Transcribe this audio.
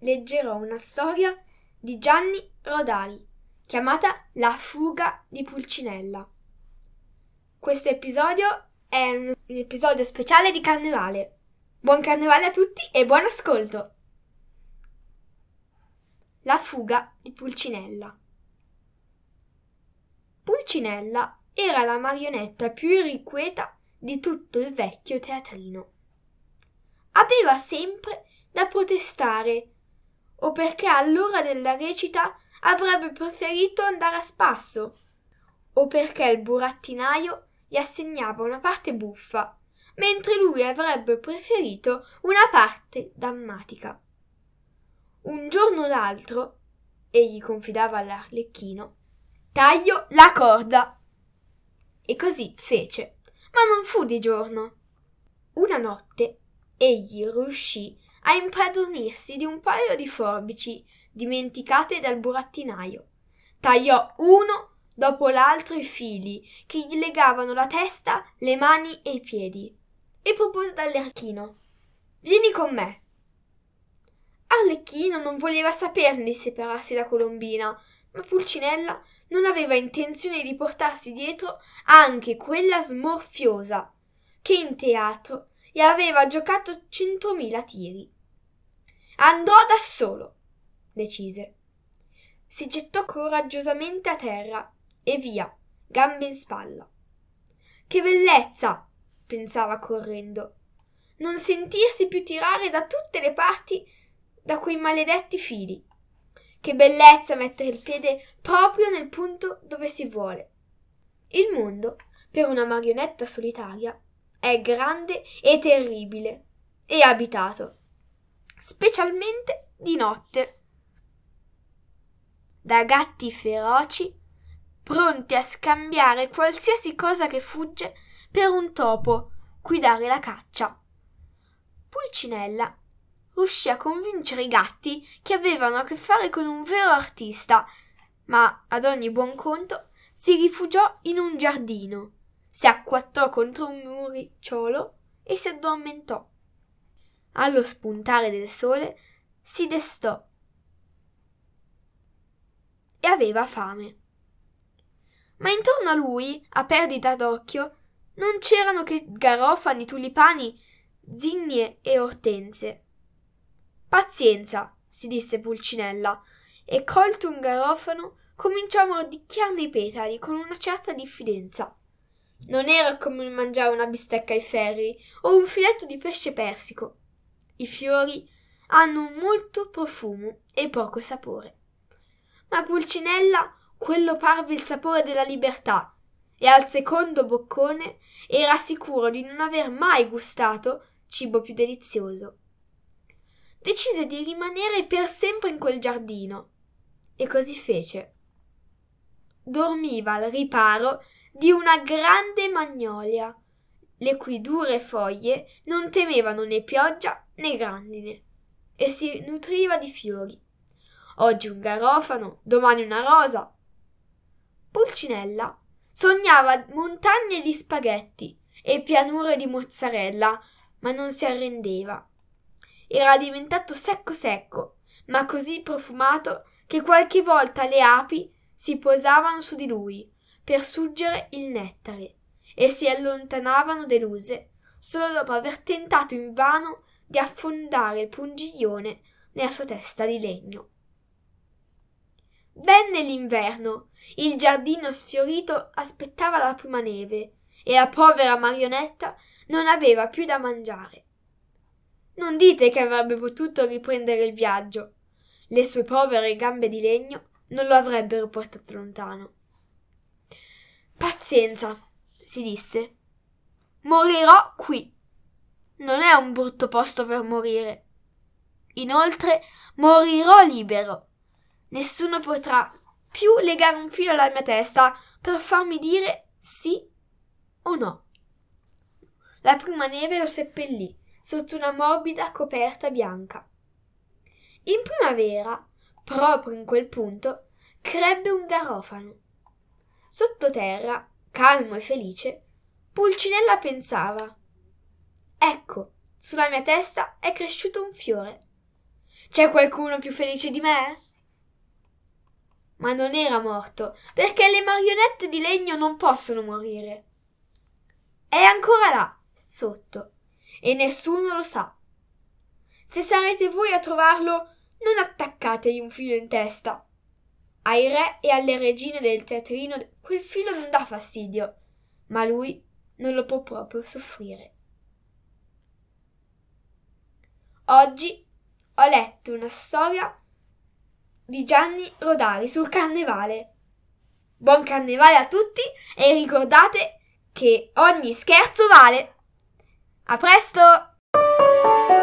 leggerò una storia di Gianni Rodari, chiamata La fuga di Pulcinella. Questo episodio è un episodio speciale di carnevale. Buon carnevale a tutti e buon ascolto! La fuga di Pulcinella. Pulcinella era la marionetta più irrequieta di tutto il vecchio teatrino. Aveva sempre da protestare o perché all'ora della recita avrebbe preferito andare a spasso, o perché il burattinaio gli assegnava una parte buffa, mentre lui avrebbe preferito una parte dammatica. Un giorno o l'altro, egli confidava all'arlecchino, taglio la corda. E così fece, ma non fu di giorno. Una notte egli riuscì a impadronirsi di un paio di forbici dimenticate dal burattinaio. Tagliò uno dopo l'altro i fili che gli legavano la testa, le mani e i piedi e propose all'Arlecchino Vieni con me. Arlecchino non voleva saperne di separarsi da Colombina, ma Pulcinella non aveva intenzione di portarsi dietro anche quella smorfiosa che in teatro e aveva giocato centomila tiri. Andrò da solo, decise. Si gettò coraggiosamente a terra e via, gambe in spalla. Che bellezza! pensava correndo. Non sentirsi più tirare da tutte le parti da quei maledetti fili. Che bellezza mettere il piede proprio nel punto dove si vuole. Il mondo, per una marionetta solitaria, è grande e terribile e abitato, specialmente di notte, da gatti feroci pronti a scambiare qualsiasi cosa che fugge per un topo cui dare la caccia. Pulcinella riuscì a convincere i gatti che avevano a che fare con un vero artista, ma ad ogni buon conto si rifugiò in un giardino si acquattò contro un muricciolo e si addormentò. Allo spuntare del sole si destò e aveva fame. Ma intorno a lui, a perdita d'occhio, non c'erano che garofani, tulipani, zinnie e ortense. Pazienza, si disse Pulcinella, e colto un garofano cominciò a mordicchiarne i petali con una certa diffidenza. Non era come mangiare una bistecca ai ferri o un filetto di pesce persico. I fiori hanno molto profumo e poco sapore. Ma Pulcinella quello parve il sapore della libertà e al secondo boccone era sicuro di non aver mai gustato cibo più delizioso. Decise di rimanere per sempre in quel giardino e così fece. Dormiva al riparo di una grande magnolia, le cui dure foglie non temevano né pioggia né grandine, e si nutriva di fiori. Oggi un garofano, domani una rosa. Pulcinella sognava montagne di spaghetti e pianure di mozzarella, ma non si arrendeva. Era diventato secco secco, ma così profumato che qualche volta le api si posavano su di lui per suggere il nettare e si allontanavano deluse solo dopo aver tentato invano di affondare il pungiglione nella sua testa di legno. Venne l'inverno. Il giardino sfiorito aspettava la prima neve e la povera marionetta non aveva più da mangiare. Non dite che avrebbe potuto riprendere il viaggio. Le sue povere gambe di legno non lo avrebbero portato lontano. Pazienza, si disse. Morirò qui. Non è un brutto posto per morire. Inoltre morirò libero. Nessuno potrà più legare un filo alla mia testa per farmi dire sì o no. La prima neve lo seppellì sotto una morbida coperta bianca. In primavera, proprio in quel punto, crebbe un garofano. Sottoterra, calmo e felice, Pulcinella pensava Ecco, sulla mia testa è cresciuto un fiore. C'è qualcuno più felice di me? Ma non era morto, perché le marionette di legno non possono morire. È ancora là, sotto, e nessuno lo sa. Se sarete voi a trovarlo, non attaccategli un filo in testa. Ai re e alle regine del teatrino quel filo non dà fastidio, ma lui non lo può proprio soffrire. Oggi ho letto una storia di Gianni Rodari sul carnevale. Buon carnevale a tutti e ricordate che ogni scherzo vale. A presto!